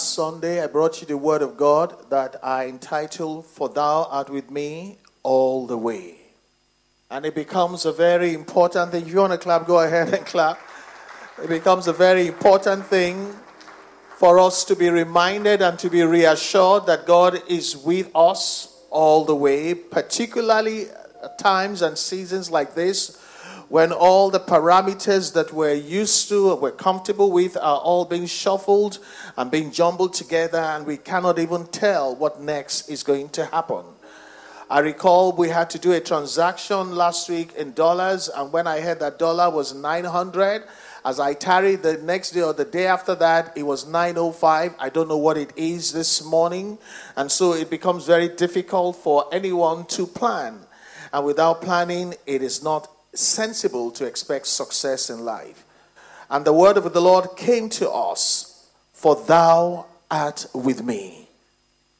Last Sunday, I brought you the word of God that I entitled, For Thou Art With Me All the Way. And it becomes a very important thing. If you want to clap, go ahead and clap. It becomes a very important thing for us to be reminded and to be reassured that God is with us all the way, particularly at times and seasons like this when all the parameters that we're used to, we're comfortable with, are all being shuffled and being jumbled together, and we cannot even tell what next is going to happen. I recall we had to do a transaction last week in dollars, and when I heard that dollar was 900, as I tarried the next day or the day after that, it was 905. I don't know what it is this morning, and so it becomes very difficult for anyone to plan. And without planning, it is not sensible to expect success in life. And the word of the Lord came to us, For thou art with me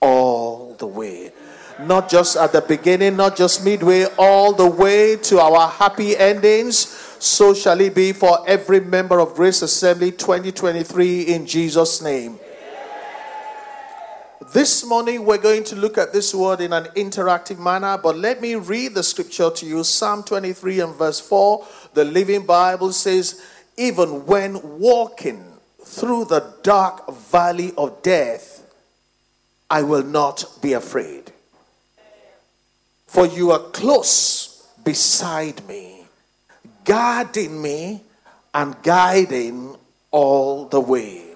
all the way. Not just at the beginning, not just midway, all the way to our happy endings. So shall it be for every member of Grace Assembly 2023 in Jesus' name. This morning, we're going to look at this word in an interactive manner, but let me read the scripture to you. Psalm 23 and verse 4, the Living Bible says, Even when walking through the dark valley of death, I will not be afraid. For you are close beside me, guarding me and guiding all the way.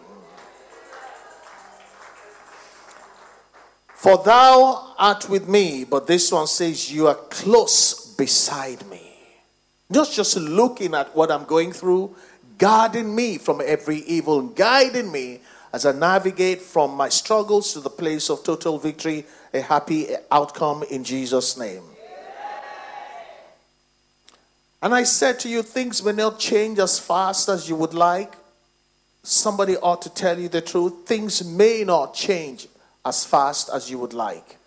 For thou art with me, but this one says, You are close beside me. Not just looking at what I'm going through, guarding me from every evil, guiding me as I navigate from my struggles to the place of total victory, a happy outcome in Jesus' name. And I said to you, things may not change as fast as you would like. Somebody ought to tell you the truth. Things may not change as fast as you would like.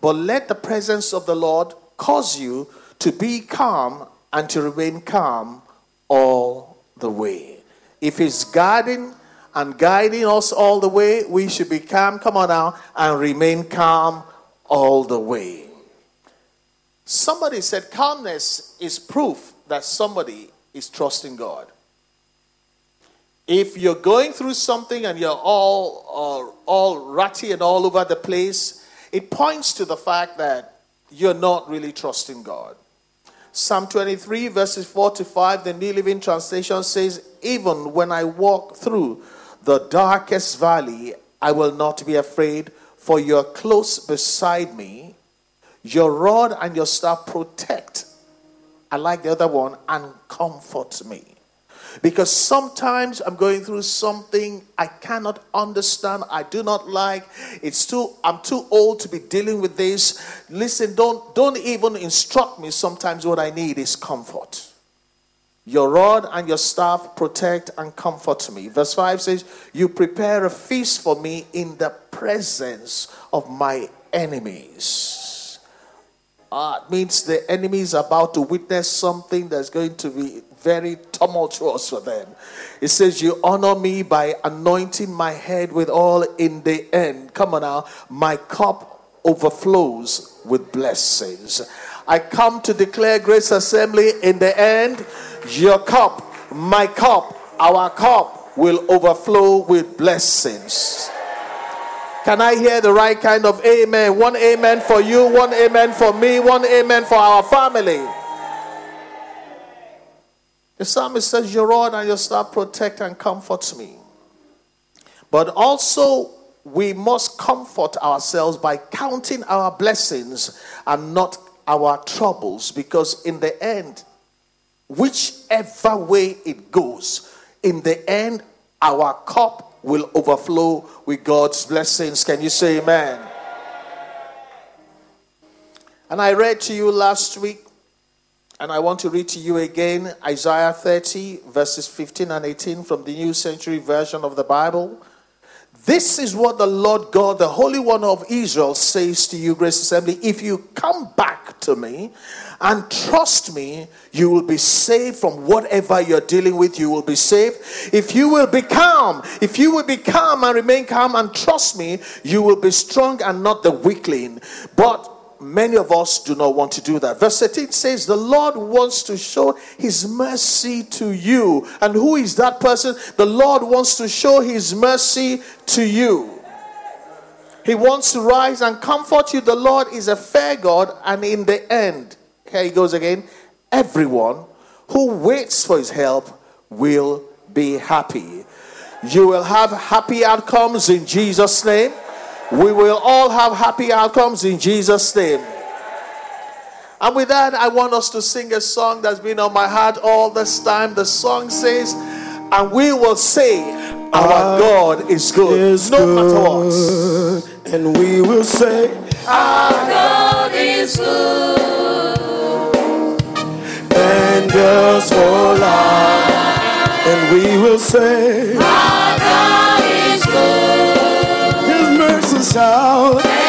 But let the presence of the Lord cause you to be calm and to remain calm all the way. If He's guiding and guiding us all the way, we should be calm. Come on now and remain calm all the way. Somebody said calmness is proof that somebody is trusting God. If you're going through something and you're all, uh, all ratty and all over the place, it points to the fact that you're not really trusting God. Psalm 23, verses 4 to 5, the New Living Translation says, Even when I walk through the darkest valley, I will not be afraid, for you're close beside me. Your rod and your staff protect, I like the other one, and comfort me. Because sometimes I'm going through something I cannot understand, I do not like. It's too I'm too old to be dealing with this. Listen, don't don't even instruct me. Sometimes what I need is comfort. Your rod and your staff protect and comfort me. Verse 5 says, You prepare a feast for me in the presence of my enemies. Uh, it means the enemy is about to witness something that's going to be very tumultuous for them. It says, You honor me by anointing my head with oil in the end. Come on now, my cup overflows with blessings. I come to declare Grace Assembly in the end, your cup, my cup, our cup will overflow with blessings. Can I hear the right kind of amen? One amen for you, one amen for me, one amen for our family. The psalmist says, Your rod and your staff protect and comfort me. But also, we must comfort ourselves by counting our blessings and not our troubles, because in the end, whichever way it goes, in the end, our cup will overflow with God's blessings. Can you say amen? And I read to you last week and I want to read to you again Isaiah 30, verses 15 and 18 from the New Century Version of the Bible. This is what the Lord God, the Holy One of Israel, says to you, Grace Assembly. If you come back to me and trust me, you will be saved from whatever you're dealing with. You will be saved. If you will be calm, if you will be calm and remain calm and trust me, you will be strong and not the weakling. But many of us do not want to do that. Verse 18 says, The Lord wants to show his mercy to you. And who is that person? The Lord wants to show his mercy to you. He wants to rise and comfort you. The Lord is a fair God, and in the end, here he goes again, everyone who waits for his help will be happy. You will have happy outcomes in Jesus' name. We will all have happy outcomes in Jesus' name. And with that, I want us to sing a song that's been on my heart all this time. The song says, And we will say, Our ah, God is good, is no good. matter what. And we will say, Our God is good. And just for life. And we will say, shout.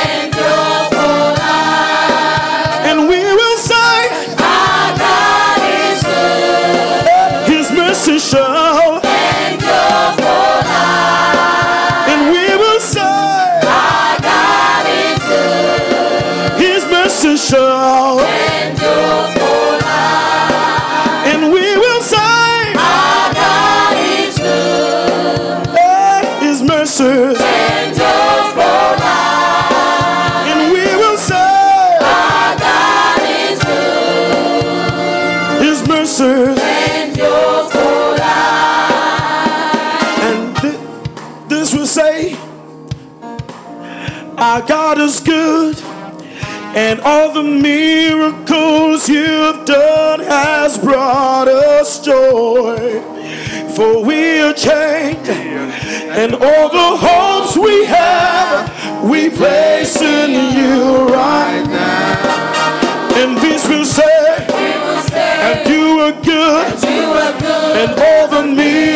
And all the miracles you've done has brought us joy. For we are changed, and all the hopes we have, we place in you right now. And this will say, and you are good, and all the miracles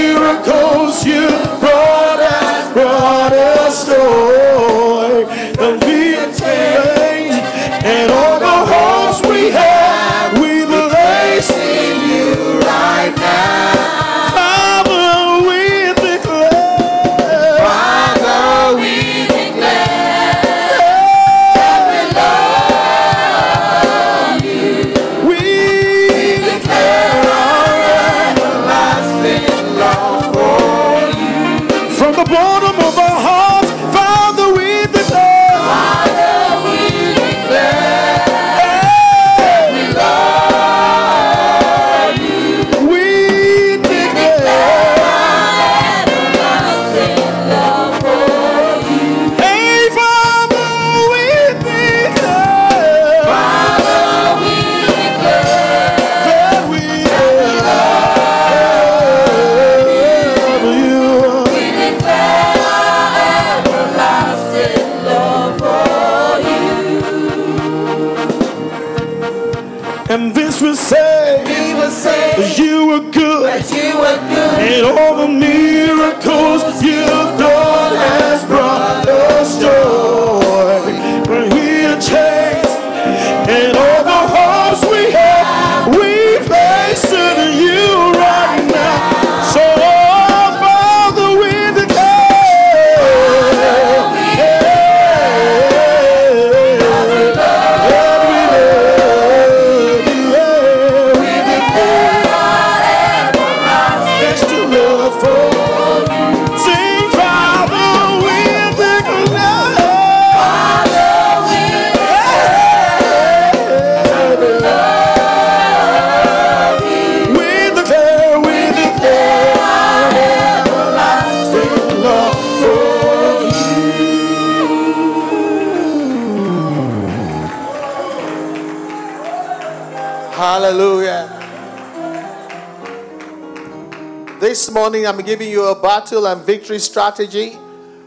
morning, I'm giving you a battle and victory strategy.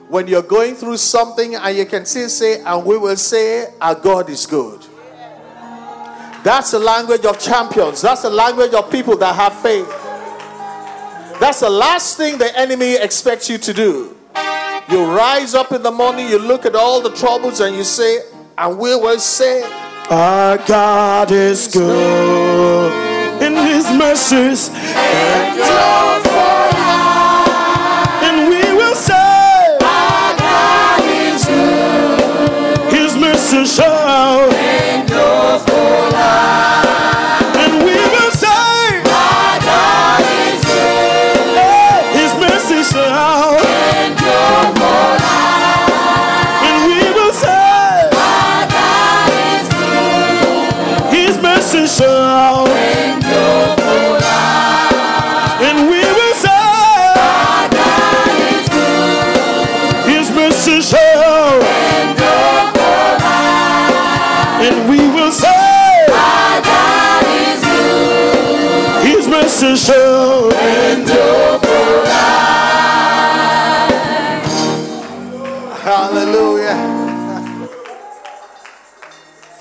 When you're going through something and you can still say, and we will say, our God is good. That's the language of champions. That's the language of people that have faith. That's the last thing the enemy expects you to do. You rise up in the morning, you look at all the troubles, and you say, and we will say, Our God is good in his mercies. Endures for His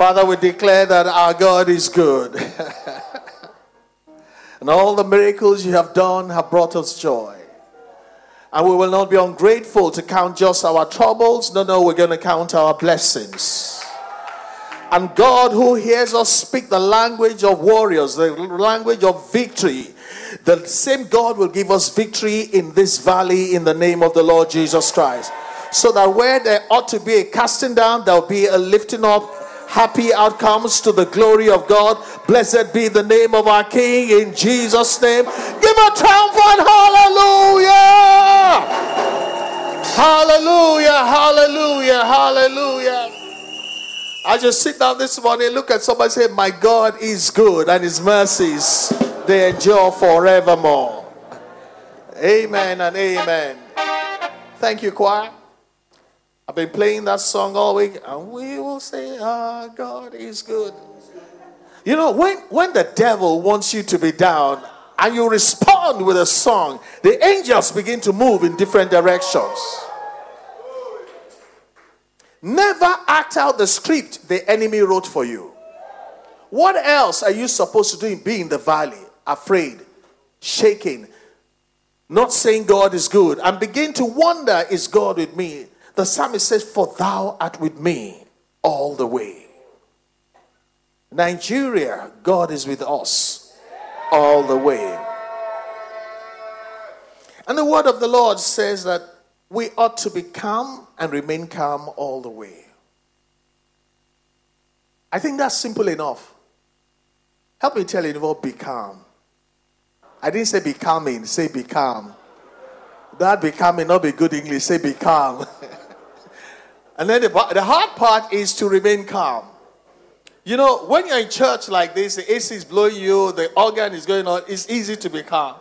Father, we declare that our God is good. and all the miracles you have done have brought us joy. And we will not be ungrateful to count just our troubles. No, no, we're going to count our blessings. And God, who hears us speak the language of warriors, the language of victory, the same God will give us victory in this valley in the name of the Lord Jesus Christ. So that where there ought to be a casting down, there will be a lifting up, happy outcomes to the glory of God. Blessed be the name of our King in Jesus' name. Give a triumphant hallelujah! Hallelujah, hallelujah, hallelujah. I just sit down this morning, look at somebody say, My God is good and his mercies they endure forevermore. Amen and amen. Thank you, choir. I've been playing that song all week, and we will say, Our God is good. You know, when, when the devil wants you to be down and you respond with a song, the angels begin to move in different directions. Never act out the script the enemy wrote for you. What else are you supposed to do in being in the valley? Afraid, shaking, not saying God is good, and begin to wonder, is God with me? The psalmist says, For thou art with me all the way. Nigeria, God is with us all the way. And the word of the Lord says that we ought to be calm and remain calm all the way. I think that's simple enough. Help me tell you, involve be calm. I didn't say be calming, say be calm. That be calm may not be good English, say be calm. and then the, the hard part is to remain calm. You know, when you're in church like this, the AC is blowing you, the organ is going on, it's easy to be calm.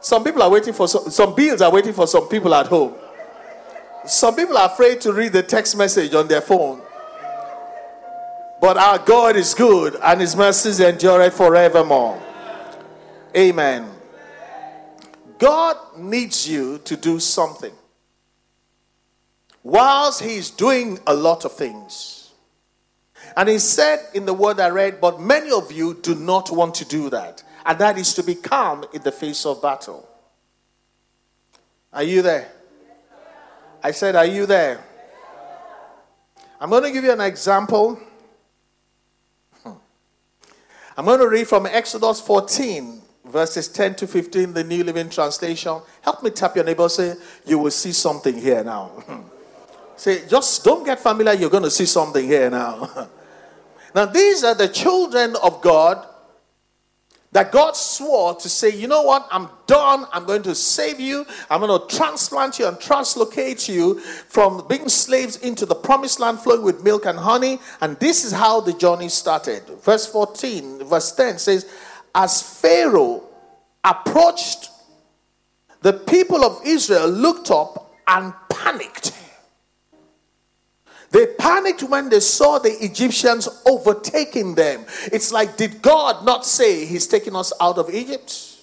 Some people are waiting for some, some bills are waiting for some people at home. Some people are afraid to read the text message on their phone. But our God is good and his mercies endure forevermore. Amen. God needs you to do something. Whilst he's doing a lot of things. And he said in the word I read, but many of you do not want to do that. And that is to be calm in the face of battle. Are you there? I said, Are you there? I'm going to give you an example. Hmm. I'm going to read from Exodus 14, verses 10 to 15, the New Living Translation. Help me tap your neighbor, say, You will see something here now. Hmm. Say, just don't get familiar, you're going to see something here now. now, these are the children of God that God swore to say, you know what, I'm done. I'm going to save you. I'm going to transplant you and translocate you from being slaves into the promised land flowing with milk and honey. And this is how the journey started. Verse 14, verse 10 says, As Pharaoh approached, the people of Israel looked up and panicked. They panicked when they saw the Egyptians overtaking them. It's like, did God not say he's taking us out of Egypt?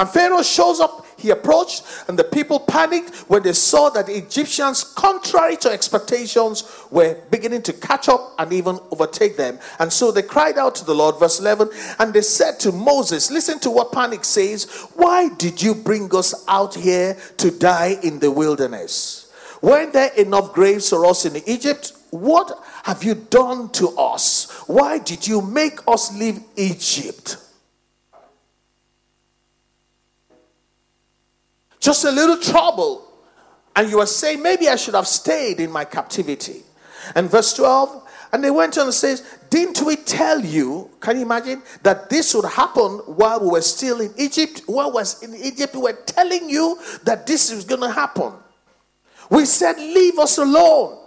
And Pharaoh shows up, he approached, and the people panicked when they saw that the Egyptians, contrary to expectations, were beginning to catch up and even overtake them. And so they cried out to the Lord, verse 11, and they said to Moses, Listen to what panic says, Why did you bring us out here to die in the wilderness? Weren't there enough graves for us in Egypt? What have you done to us? Why did you make us leave Egypt? Just a little trouble. And you are saying, maybe I should have stayed in my captivity. And verse 12, and they went on and says, Didn't we tell you, can you imagine, that this would happen while we were still in Egypt? While we was in Egypt, we were telling you that this is going to happen. We said, Leave us alone.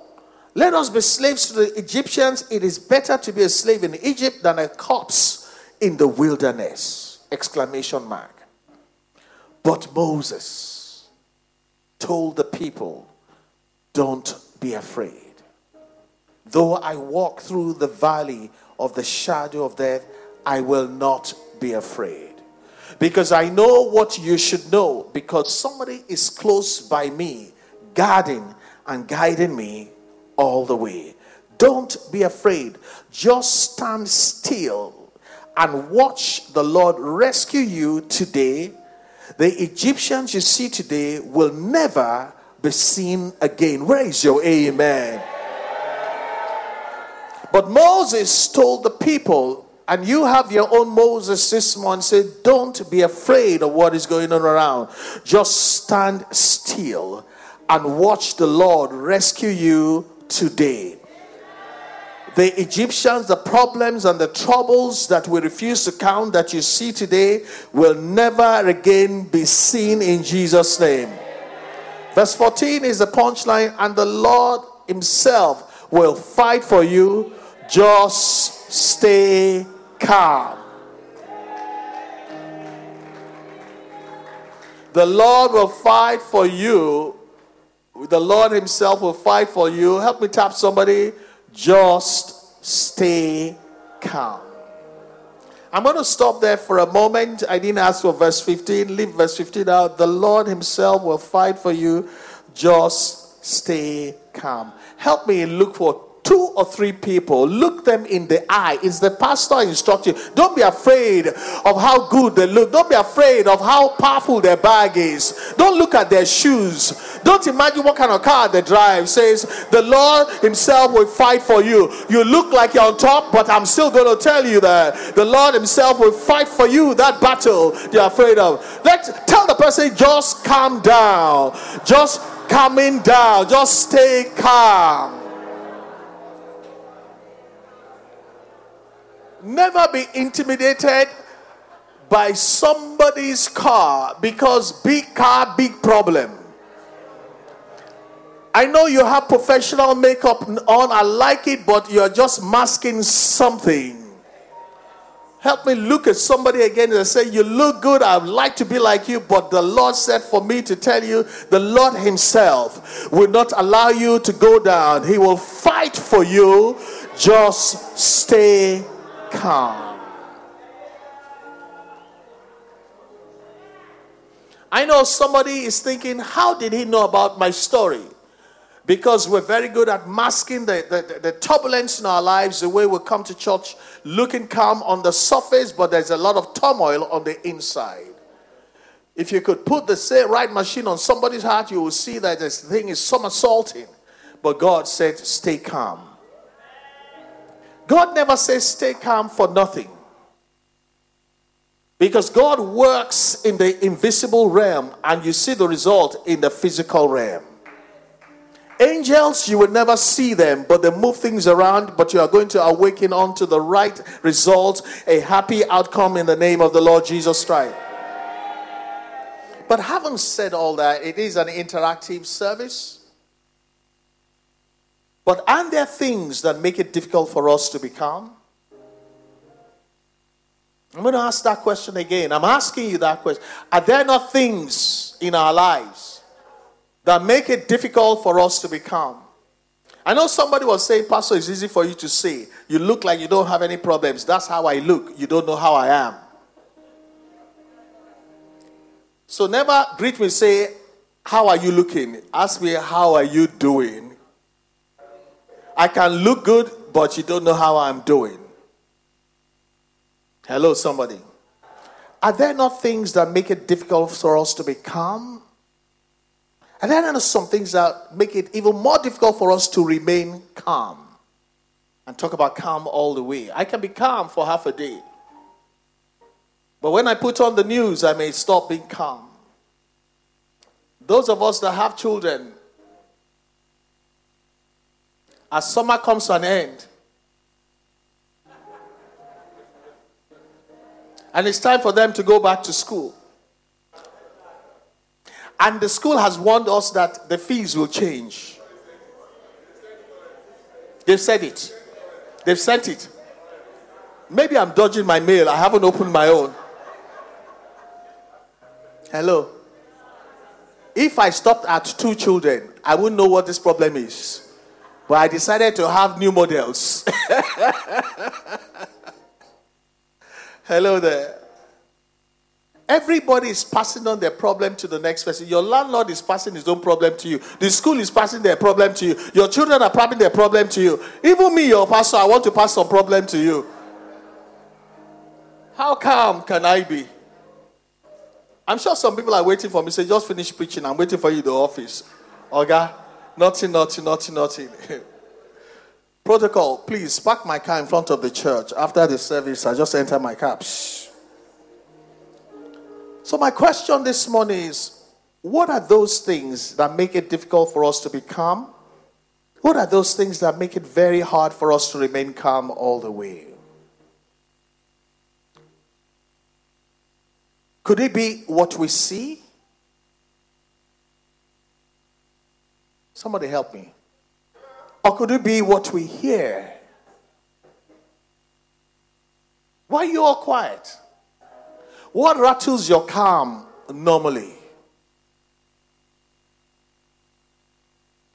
Let us be slaves to the Egyptians. It is better to be a slave in Egypt than a corpse in the wilderness. Exclamation mark. But Moses told the people, Don't be afraid. Though I walk through the valley of the shadow of death, I will not be afraid. Because I know what you should know, because somebody is close by me, guarding and guiding me all the way. Don't be afraid. Just stand still and watch the Lord rescue you today. The Egyptians you see today will never be seen again. Is your amen? But Moses told the people, and you have your own Moses this morning, said, Don't be afraid of what is going on around. Just stand still and watch the Lord rescue you today. The Egyptians, the problems and the troubles that we refuse to count that you see today will never again be seen in Jesus' name. Verse 14 is the punchline, and the Lord Himself will fight for you. Just stay calm. The Lord will fight for you the Lord Himself will fight for you. Help me tap somebody. Just stay calm. I'm going to stop there for a moment. I didn't ask for verse 15. Leave verse 15 out. The Lord Himself will fight for you. Just stay calm. Help me look for two or three people, look them in the eye. It's the pastor instructing. Don't be afraid of how good they look. Don't be afraid of how powerful their bag is. Don't look at their shoes. Don't imagine what kind of car they drive. Says the Lord Himself will fight for you. You look like you're on top, but I'm still going to tell you that the Lord Himself will fight for you that battle you're afraid of. Let's tell the person, just calm down. Just calming down. Just stay calm. Never be intimidated by somebody's car because big car, big problem. I know you have professional makeup on, I like it, but you're just masking something. Help me look at somebody again and say, You look good. I'd like to be like you. But the Lord said for me to tell you, the Lord Himself will not allow you to go down. He will fight for you. Just stay calm. I know somebody is thinking, How did he know about my story? Because we're very good at masking the, the, the, turbulence in our lives, the way we come to church looking calm on the surface, but there's a lot of turmoil on the inside. If you could put the right machine on somebody's heart, you will see that this thing is somersaulting. But God said, Stay calm. God never says stay calm for nothing. Because God works in the invisible realm and you see the result in the physical realm. Angels, you will never see them, but they move things around, but you are going to awaken onto the right result, a happy outcome in the name of the Lord Jesus Christ. But having said all that, it is an interactive service. But aren't there things that make it difficult for us to become? I'm going to ask that question again. I'm asking you that question. Are there not things in our lives that make it difficult for us to become? I know somebody was saying, Pastor, it's easy for you to say. You look like you don't have any problems. That's how I look. You don't know how I am. So never greet me, say, How are you looking? Ask me, How are you doing? I can look good, but you don't know how I'm doing. Hello, somebody. Are there not things that make it difficult for us to be calm? And then there are some things that make it even more difficult for us to remain calm. And talk about calm all the way. I can be calm for half a day. But when I put on the news, I may stop being calm. Those of us that have children, as summer comes to an end, and it's time for them to go back to school. And the school has warned us that the fees will change. They've said it. They've sent it. Maybe I'm dodging my mail. I haven't opened my own. Hello. If I stopped at two children, I wouldn't know what this problem is. But I decided to have new models. Hello there. Everybody is passing on their problem to the next person. Your landlord is passing his own problem to you. The school is passing their problem to you. Your children are passing their problem to you. Even me, your pastor, I want to pass some problem to you. How calm can I be? I'm sure some people are waiting for me. Say, just finish preaching. I'm waiting for you in the office. Okay? Nothing, nothing, nothing, nothing. Protocol, please park my car in front of the church. After the service, I just enter my car. So, my question this morning is what are those things that make it difficult for us to be calm? What are those things that make it very hard for us to remain calm all the way? Could it be what we see? Somebody help me. Or could it be what we hear? Why are you all quiet? What rattles your calm normally?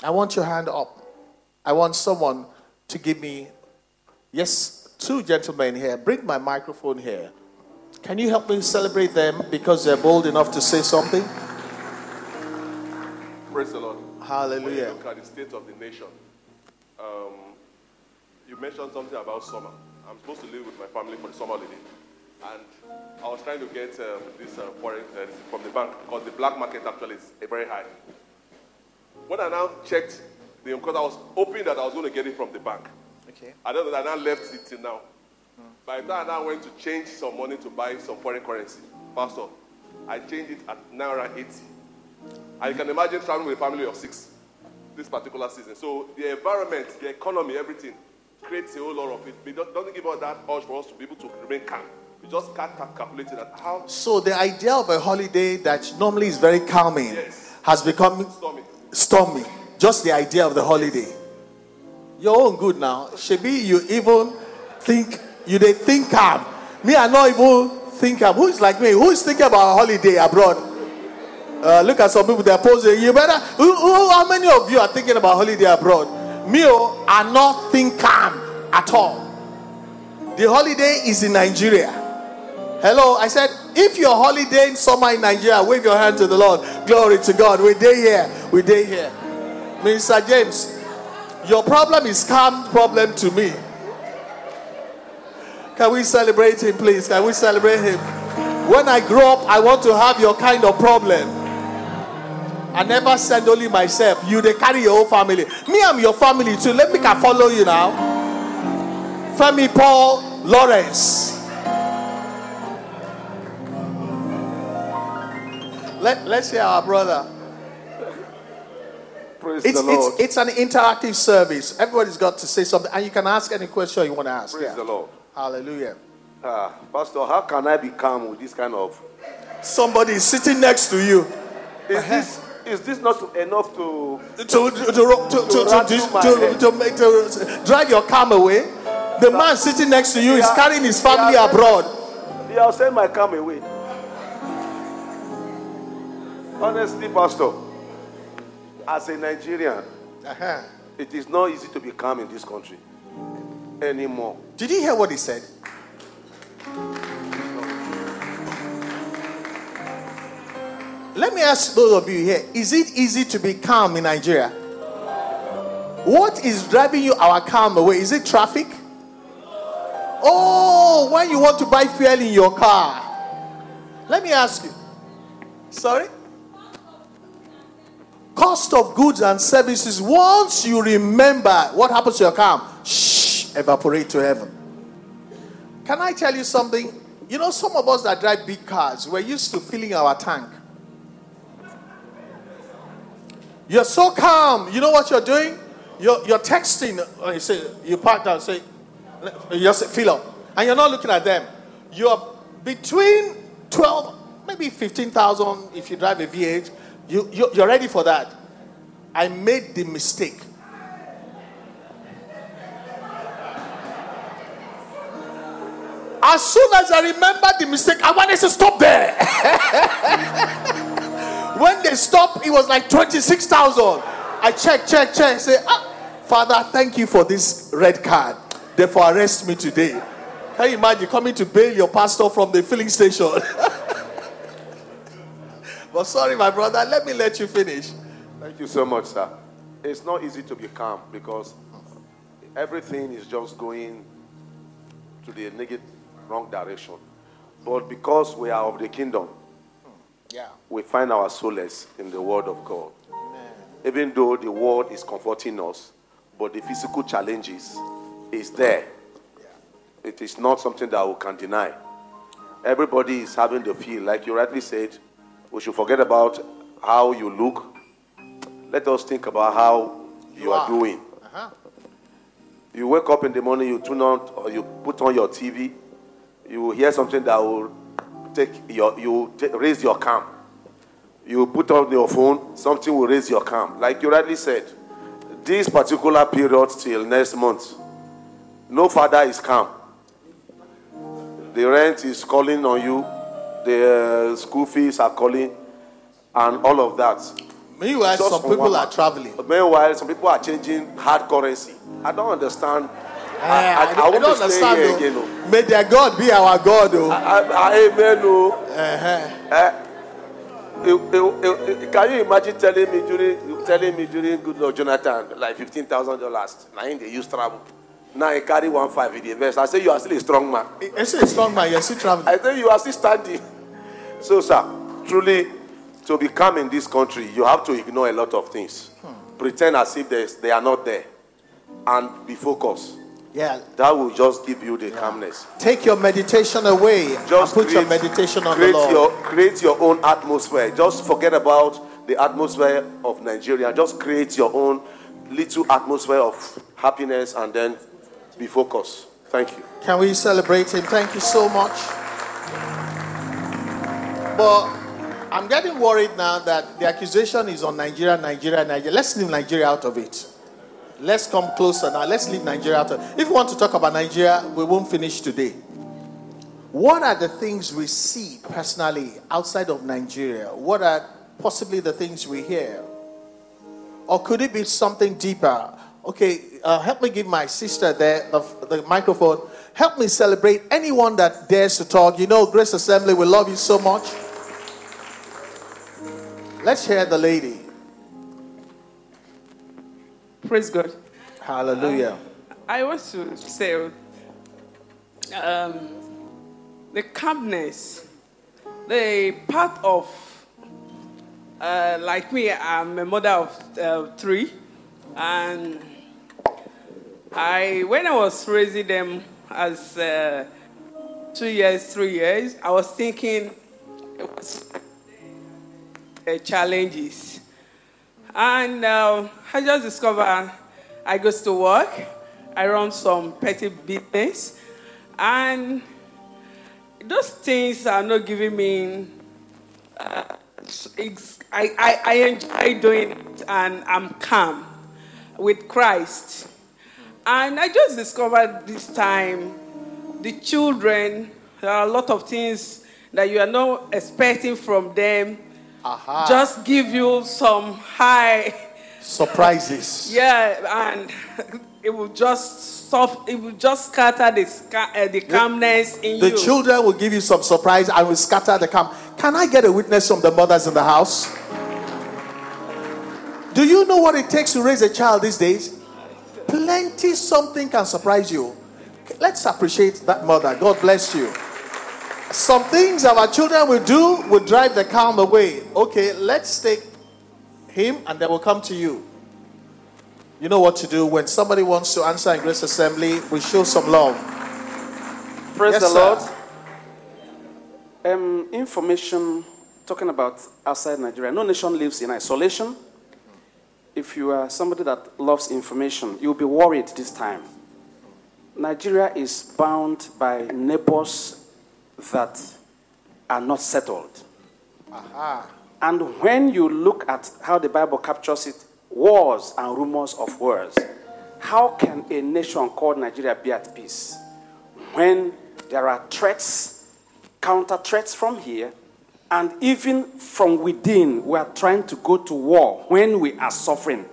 I want your hand up. I want someone to give me, yes, two gentlemen here. Bring my microphone here. Can you help me celebrate them because they're bold enough to say something? Praise the Lord. Hallelujah. When you look at the state of the nation, um, you mentioned something about summer. I'm supposed to live with my family for the summer holiday. And I was trying to get um, this uh, foreign uh, from the bank because the black market actually is very high. When I now checked the because I was hoping that I was going to get it from the bank. Okay. I don't know. I now left it till now. By the time I now went to change some money to buy some foreign currency, Pastor, I changed it at naira 80. And you can imagine traveling with a family of six this particular season. So the environment, the economy, everything creates a whole lot of it. It do- doesn't give us that urge for us to be able to remain calm. We just can't calculate it at how So, the idea of a holiday that normally is very calming Yes. has become stormy. stormy. Just the idea of the holiday. Your own good now. Shebi, you even think you they think calm. Me, I not even think calm. Who is like me? Who is thinking about a holiday abroad? Uh, look at some people they're posing. You better. Who, who, how many of you are thinking about holiday abroad? Me, oh, I not think calm at all. The holiday is in Nigeria. Hello, I said, if your holiday in summer in Nigeria, wave your hand to the Lord. Glory to God. We day here. We day here. Mr. James, your problem is calm problem to me. Can we celebrate him, please? Can we celebrate him? When I grow up, I want to have your kind of problem. I never send only myself. You they carry your whole family. Me, I'm your family too. Let me can follow you now. Femi Paul Lawrence. Let, let's hear our brother. Praise It's, the Lord. it's, it's an interactive service. Everybody's got to say something, and you can ask any question you want to ask. Praise Yeah. the Lord. Hallelujah. Ah, Pastor, how can I be calm with this kind of? Somebody is sitting next to you. Is this is this not enough to? to to to to to, to, to, make- to drive your calm away. The man sitting next to you is carrying his family abroad. Yeah, I'll send my calm away. Honestly, Pastor, as a Nigerian, Uh-huh. it is not easy to be calm in this country anymore. Did you hear what he said? Let me ask those of you here: Is it easy to be calm in Nigeria? What is driving you our calm away? Is it traffic? Oh, when you want to buy fuel in your car. Let me ask you. Sorry? cost of goods and services, once you remember what happens to your car, shh, evaporate to heaven. Can I tell you something? You know, some of us that drive big cars, we're used to filling our tank. You're so calm. You know what you're doing? You're, you're texting. uh, You say you park down. Say, you just fill up, and you're not looking at them. You're between twelve, maybe fifteen thousand if you drive a V8. You, you you're ready for that. I made the mistake. As soon as I remember the mistake, I wanted to stop there. when they stopped, it was like 26,000. I check, check, check. Say, ah, Father, thank you for this red card. Therefore, arrest me today. Can you imagine coming to bail your pastor from the filling station? but sorry, my brother, let me let you finish. Thank you so much, sir. It's not easy to be calm because everything is just going to the negative, wrong direction. But because we are of the kingdom, Yeah. we find our solace in the Word of God. Even though the Word is comforting us, but the physical challenges is there. It is not something that we can deny. Everybody is having the feel, like you rightly said, we should forget about how you look. Let us think about how you, You are, are. doing. Uh-huh. You wake up in the morning, you turn on or you put on your TV, you will hear something that will take your you ta- raise your calm. You put on your phone, something will raise your calm. Like you rightly said, this particular period till next month, no father is calm. The rent is calling on you, the uh, school fees are calling, and all of that. Meanwhile, Just some people one are traveling. Meanwhile, some people are changing hard currency. I don't understand. Eh, I, don't- I want to stay understand. here again. oh. May their God be our God. Oh. I, I, amen. Oh. Uh-huh. You- you- you- you- can you imagine telling me during telling me during Goodluck Jonathan like fifteen thousand dollars? Now they use travel. Now I carry one five in the invest. I say you are still a strong man. I say a strong man, you're still traveling. I say you are still standing. So, sir, truly, to become in this country, you have to ignore a lot of things. Pretend as if they are not there, and be focused. Yeah. That will just give you the calmness. Take your meditation away Just and put your meditation on the Lord. Your, create your own atmosphere. Just forget about the atmosphere of Nigeria. Just create your own little atmosphere of happiness and then be focused. Thank you. Can we celebrate him? Thank you so much. But I'm getting worried now that the accusation is on Nigeria, Nigeria, Nigeria. Let's leave Nigeria out of it. Let's come closer now. Let's leave Nigeria. If you want to talk about Nigeria, we won't finish today. What are the things we see personally outside of Nigeria? What are possibly the things we hear? Or could it be something deeper? Okay, uh, help me give my sister there the, the microphone. Help me celebrate anyone that dares to talk. You know, Grace Assembly, we love you so much. Let's hear the lady. Praise God. Hallelujah. I want to say um, the calmness, the part of, uh, like me, I'm a mother of uh, three, and I, when I was raising them as uh, two years, three years, I was thinking it was uh, challenges. And uh, I just discovered I go to work, I run some petty business, and those things are not giving me. Uh, I, I, I enjoy doing it, and I'm calm with Christ. And I just discovered this time the children, there are a lot of things that you are not expecting from them Aha. just give you some high Surprises. yeah and it will just soft it will just scatter the sca- uh, the calmness in The you The children will give you some surprise and will scatter the calm. Can I get a witness from the mothers in the house? Do you know what it takes to raise a child these days? Plenty something can surprise you. Let's appreciate that mother. God bless you. Some things our children will do will drive the calm away. Okay, let's take him, and then we'll come to you. You know what to do when somebody wants to answer in Grace Assembly. We show some love. Praise Yes, the sir. Lord. Um, information talking about outside Nigeria. No nation lives in isolation. If you are somebody that loves information, you'll be worried this time. Nigeria is bound by neighbors that are not settled. And when you look at how the Bible captures it, wars and rumors of wars, how can a nation called Nigeria be at peace when there are threats, counter threats from here, and even from within, we are trying to go to war when we are suffering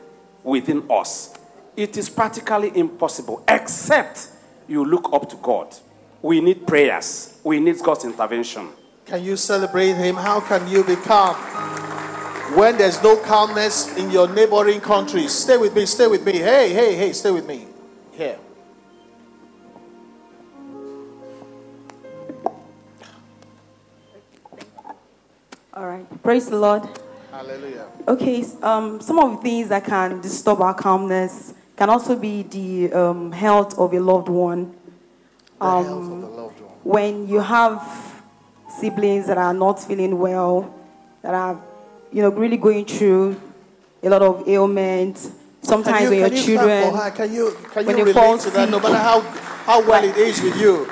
within us? It is practically impossible, except you look up to God. We need prayers, we need God's intervention. Can you celebrate him? How can you be calm when there's no calmness in your neighboring countries? Stay with me, stay with me. Hey, hey, hey, stay with me. Here. All right. Praise the Lord. Hallelujah. Okay, um, some of the things that can disturb our calmness can also be the um, health of a loved one. Um, health of the loved one. When you have siblings that are not feeling well, that are, you know, really going through a lot of ailments. Sometimes you, when your you children? Can you, can when you they relate fall to that no matter how, how well it is with you?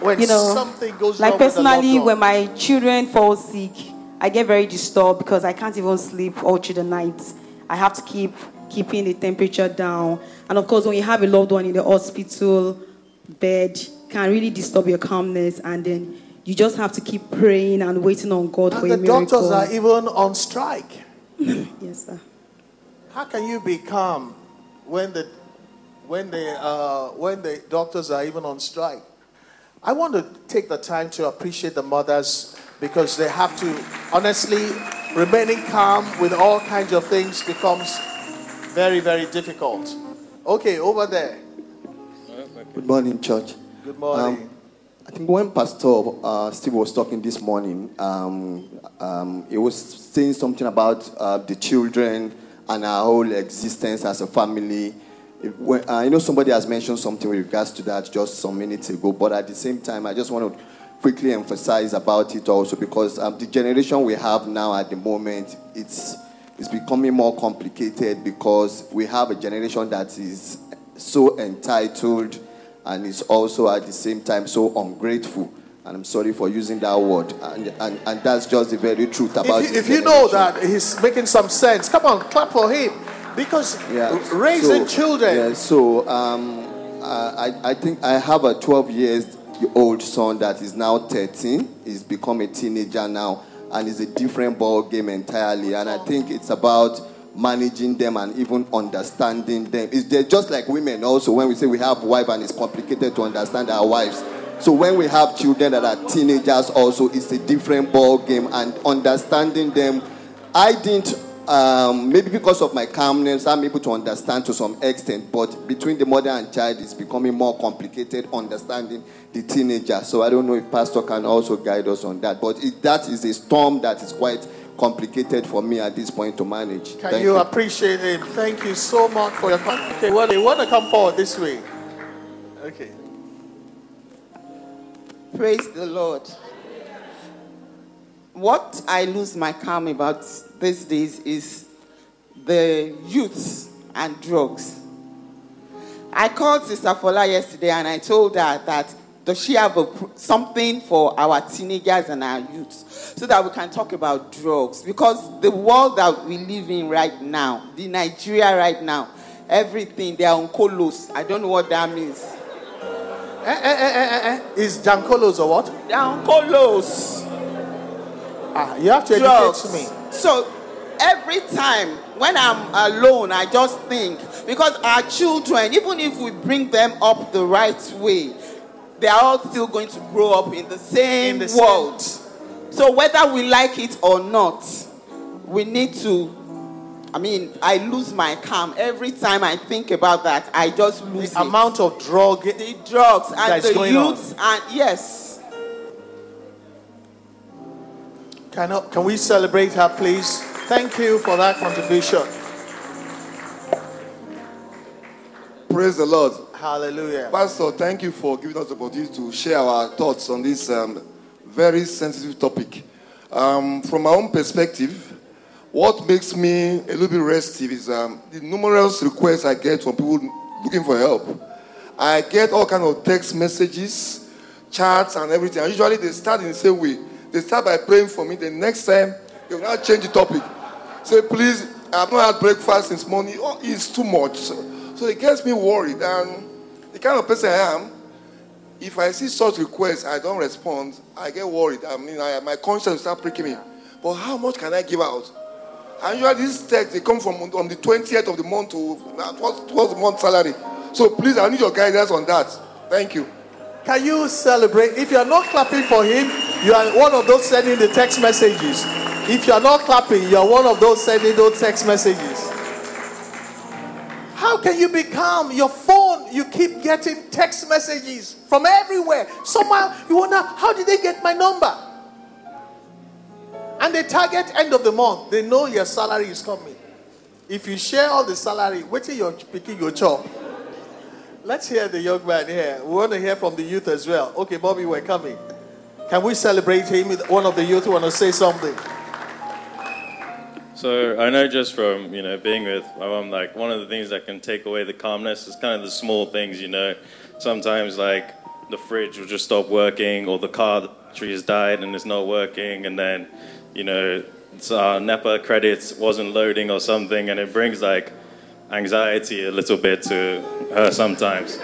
When you know, something goes like wrong with the personally, when my children fall sick, I get very disturbed because I can't even sleep all through the night. I have to keep keeping the temperature down, and of course, when you have a loved one in the hospital bed, can really disturb your calmness, and then you just have to keep praying and waiting on God for and a the doctors are even on strike. yes, sir. How can you be calm when the when the uh, when the doctors are even on strike? I want to take the time to appreciate the mothers because they have to honestly remaining calm with all kinds of things becomes very very difficult. Okay, over there. Good morning, church. Good morning. Um, I think when Pastor uh, Steve was talking this morning, um, um, he was saying something about uh, the children and our whole existence as a family. If- when- I know somebody has mentioned something with regards to that just some minutes ago, but at the same time, I just want to quickly emphasize about it also because um, the generation we have now at the moment, it's it's becoming more complicated because we have a generation that is so entitled and is also at the same time so ungrateful. And I'm sorry for using that word. And, and, and that's just the very truth about If you, if you know that he's making some sense, come on, clap for him. Because Yeah. raising So- children, Yeah, so um, I, I I think I have a 12 years old son that is now 13. He's become a teenager now, and it's a different ball game entirely. And I think it's about managing them and even understanding them. It's just like women also. When we say we have wife and it's complicated to understand our wives. So when we have children that are teenagers, also it's a different ball game and understanding them. I didn't um, maybe because of my calmness, I'm able to understand to some extent, but between the mother and child, it's becoming more complicated understanding the teenager. So I don't know if Pastor can also guide us on that. But it, that is a storm that is quite complicated for me at this point to manage. can Thank you, appreciate him? Thank you so much for your. com- Okay, well, you want to come forward this way? Okay. Praise the Lord. What I lose my calm about these days is the youth and drugs. I called Sister Fola yesterday and I told her that does she have a, something for our teenagers and our youths so that we can talk about drugs because the world that we live in right now, the Nigeria right now, everything they are on colos. I don't know what that means. Eh, eh, eh, eh, eh, eh. Is Jankolos or what? They are colos. Ah, you have to educate drugs. me. So every time when I'm alone, I just think because our children, even if we bring them up the right way, they are all still going to grow up in the same In the same- world. So whether we like it or not, we need to. I mean, I lose my calm every time I think about that. I just lose The it. amount of drug. the drugs and that's the going on. youths and yes. Can, I- can we celebrate her, please? Thank you for that contribution. Praise the Lord. Hallelujah. Pastor, thank you for giving us the opportunity to share our thoughts on this um, very sensitive topic. Um, from my own perspective, what makes me a little bit restive is um, the numerous requests I get from people looking for help. I get all kind of text messages, chats, and everything. And usually they start in the same way. They start by praying for me. The next time they will now change the topic. Say, please, I have not had breakfast since morning. Oh, it's too much. So, it gets me worried. And kind of person I am, if I see such requests, I don't respond, I get worried. I mean, I, my conscience start pricking me. But how much can I give out? And you usually these texts, they come from on the 20th of the month to uh, towards, towards the month salary. So please, I need your guidance on that. Thank you. Can you celebrate? If you are not clapping for him, you are one of those sending the text messages. If you are not clapping, you are one of those sending those text messages. How can you be calm? Your phone, you keep getting text messages from everywhere. Somehow you wonder, how did they get my number? And they target end of the month. They know your salary is coming. If you share all the salary, wait till you're picking your chop. Let's hear the young man here. We want to hear from the youth as well. Okay, Bobby, we're coming. Can we celebrate him? One of the youth want to say something. So I know just from you know being with my mom, like one of the things that can take away the calmness is kind of the small things. You know, sometimes like the fridge will just stop working, or the car the battery has died and it's not working, and then you know uh, NEPA credits wasn't loading or something, and it brings like anxiety a little bit to her sometimes.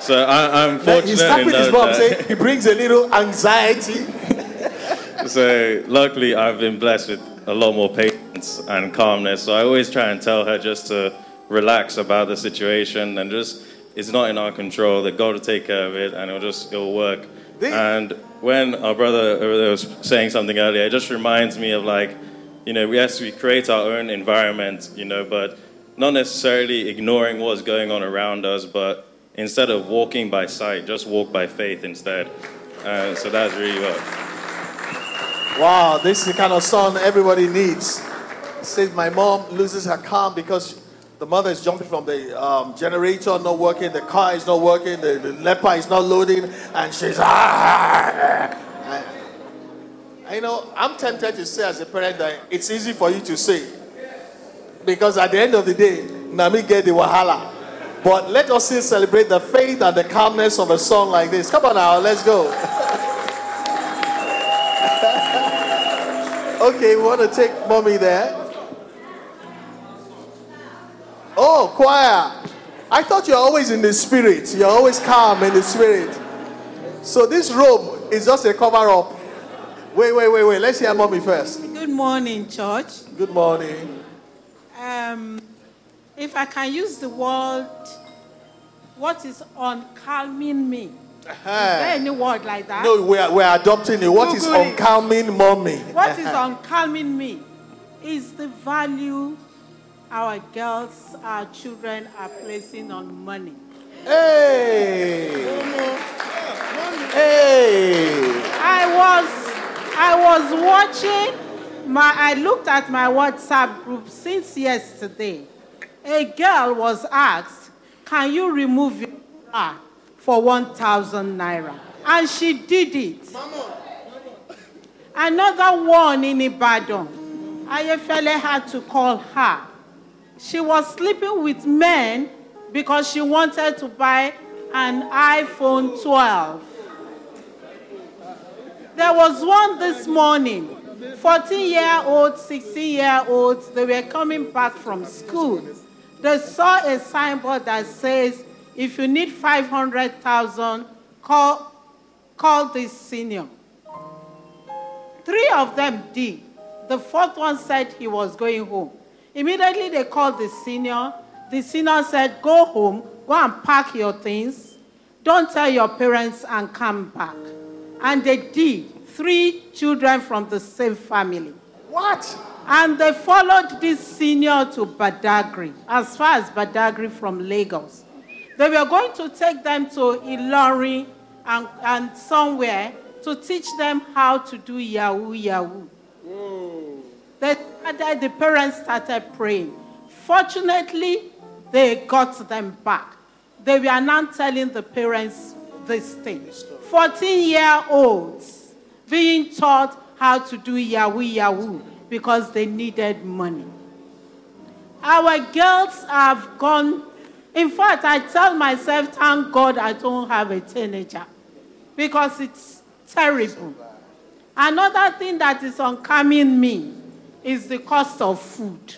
So I, I'm Like, He's fortunate tapping his mom, that- saying he brings a little anxiety. so luckily I've been blessed with a lot more patience and calmness. So I always try and tell her just to relax about the situation and just it's not in our control. That God will take care of it and it'll just it'll work. And when our brother was saying something earlier, it just reminds me of like, you know, yes, we create our own environment, you know, but not necessarily ignoring what's going on around us, but instead of walking by sight, just walk by faith instead. Uh, so that's really what. Wow, this is the kind of son everybody needs. Says my mom loses her calm because the mother is jumping from the um, generator not working, the car is not working, the, the NEPA is not loading, and she's ah. And, you know, I'm tempted to say as a parent that it's easy for you to say because at the end of the day, Nami get the wahala. But let us still celebrate the faith and the calmness of a song like this. Come on now, let's go. Okay, we want to take mommy there. Oh, choir. I thought you're always in the spirit. You're always calm in the spirit. So this robe is just a cover up. Wait, wait, wait, wait. Let's hear mommy first. Good morning, church. Good morning. Um, if I can use the word, what is uncalming me? Is there any word like that? No, we're, we're adopting it. What is Google it. uncalming mommy? What is uncalming me is the value our girls, our children are placing on money. Hey! Hey! I was I was watching my I looked at my WhatsApp group since yesterday. A girl was asked, Can you remove your car for 1,000 naira? And she did it. Another one in Ibadan. Ayefele had to call her. She was sleeping with men because she wanted to buy an iPhone 12. There was one this morning. 14 year olds, 16 year olds, they were coming back from school. They saw a signboard that says, if you need 500,000, call, call this senior. Three of them did. The fourth one said he was going home. Immediately they called the senior. The senior said, Go home, go and pack your things. Don't tell your parents and come back. And they did. Three children from the same family. What? And they followed this senior to Badagry, as far as Badagry from Lagos. They were going to take them to Ilorin and, and somewhere to teach them how to do Yahoo Yahoo. Hmm. They started, the parents started praying. Fortunately, they got them back. They were now telling the parents this thing. 14 year olds being taught how to do Yahoo Yahoo because they needed money. Our girls have gone. In fact, I tell myself, thank God I don't have a teenager because it's terrible. Another thing that is uncoming me is the cost of food.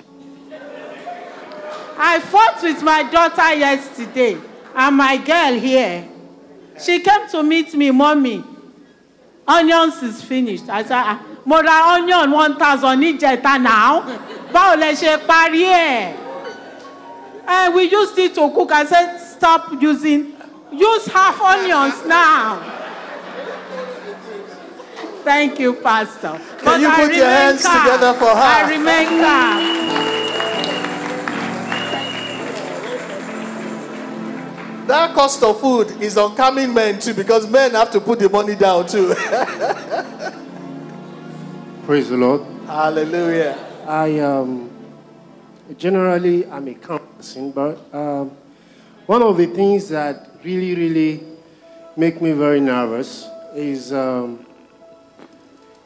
I fought with my daughter yesterday, and my girl here. She came to meet me, mommy. Onions is finished. I said, "Ah, mo onion one thousand níjẹta now. Báwo lẹ ṣe parí? And we used it to cook. I said, stop using, use half onions now. Thank you, Pastor. Can you I put your hands calm. together for her? I remain calm. That cost of food is on coming men too because men have to put the money down too. Praise the Lord. Hallelujah. I um, generally I'm a calm person, but um, one of the things that really, really make me very nervous is, um,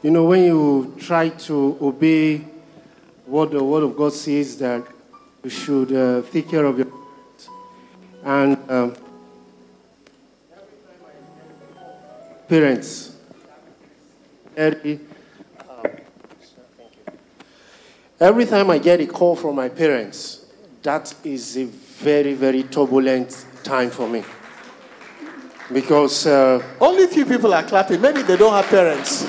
you know, when you try to obey what the Word of God says that you should uh, take care of your parents. and um, parents. Every, um, every time I get a call from my parents, that is a very, very turbulent time for me. Because uh, Only few people are clapping. Maybe they don't have parents.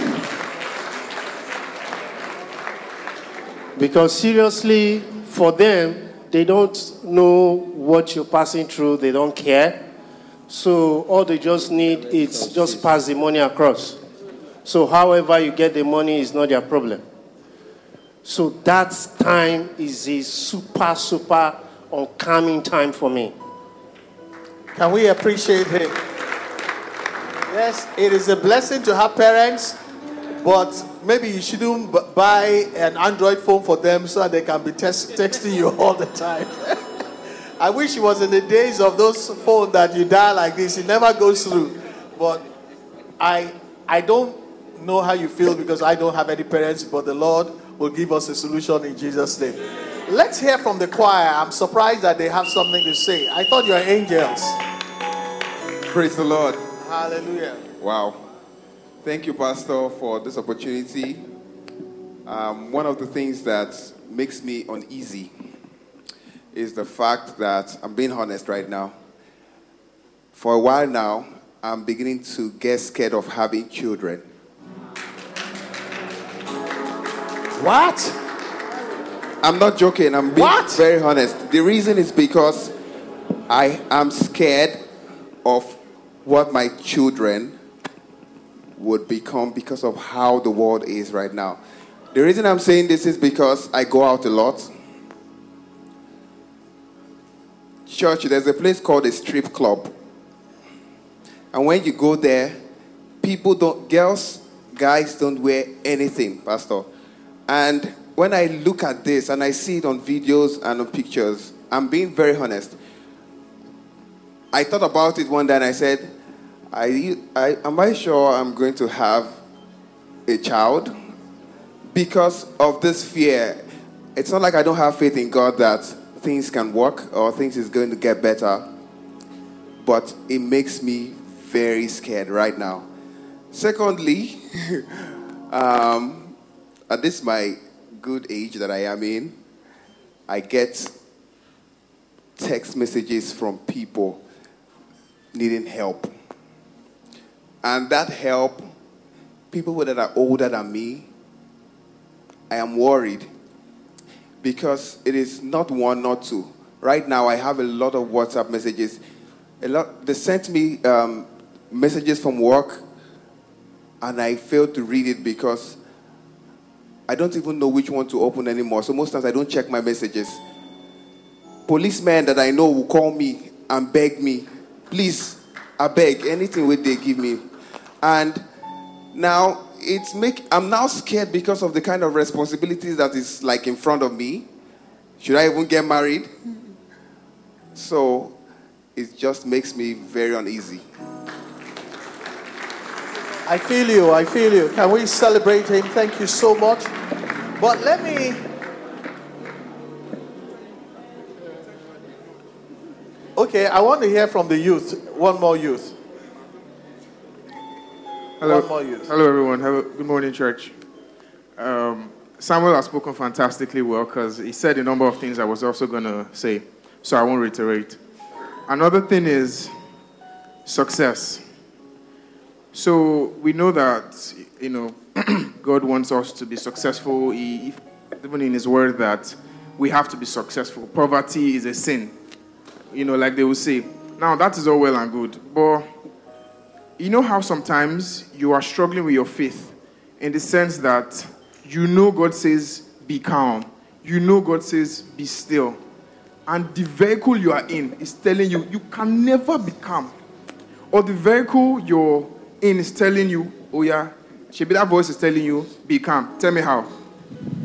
Because seriously, for them, they don't know what you're passing through, they don't care. So all they just need is just pass the money across. So however you get the money is not their problem. So that time is a super, super uncoming time for me. Can we appreciate him? Yes, it is a blessing to have parents, but maybe you shouldn't bu- buy an Android phone for them so that they can be text- texting you all the time. I wish it was in the days of those phones that you dial like this, it never goes through. But I, I don't know how you feel because I don't have any parents, but the Lord will give us a solution in Jesus' name. Let's hear from the choir. I'm surprised that they have something to say. I thought you were angels. Praise the Lord. Hallelujah. Wow. Thank you, Pastor, for this opportunity. Um, one of the things that makes me uneasy is the fact that I'm being honest right now. For a while now, I'm beginning to get scared of having children. What? I'm not joking. I'm being very honest. The reason is because I am scared of what my children would become because of how the world is right now. The reason I'm saying this is because I go out a lot. Church, there's a place called a strip club. And when you go there, people don't, girls, guys don't wear anything, Pastor. And when I look at this and I see it on videos and on pictures, I'm being very honest. I thought about it one day and I said, I, I, Am I sure I'm going to have a child? Because of this fear. It's not like I don't have faith in God that things can work or things is going to get better, but it makes me very scared right now. Secondly, um, at this my good age that I am in, I get text messages from people needing help. And that help, people that are older than me, I am worried because it is not one, not two. Right now, I have a lot of WhatsApp messages. A lot, they sent me um, messages from work, and I failed to read it because I don't even know which one to open anymore. So most times I don't check my messages. Policemen that I know will call me and beg me, please, I beg anything what they give me. And now it's make I'm now scared because of the kind of responsibilities that is like in front of me. Should I even get married? Mm-hmm. So it just makes me very uneasy. I feel you. I feel you. Can we celebrate him? Thank you so much. But let me. Okay, I want to hear from the youth. One more youth. Hello. One more youth. Hello, everyone. Hello. Good morning, church. Um, Samuel has spoken fantastically well because he said a number of things I was also going to say, so I won't reiterate. Another thing is success. So we know that, you know, God wants us to be successful. He, even in His word, that we have to be successful. Poverty is a sin, you know, like they will say. Now, that is all well and good, but you know how sometimes you are struggling with your faith in the sense that you know God says, be calm. You know God says, be still. And the vehicle you are in is telling you, you can never be calm. Or the vehicle you're in is telling you, oh yeah, should be that voice is telling you, be calm. Tell me how.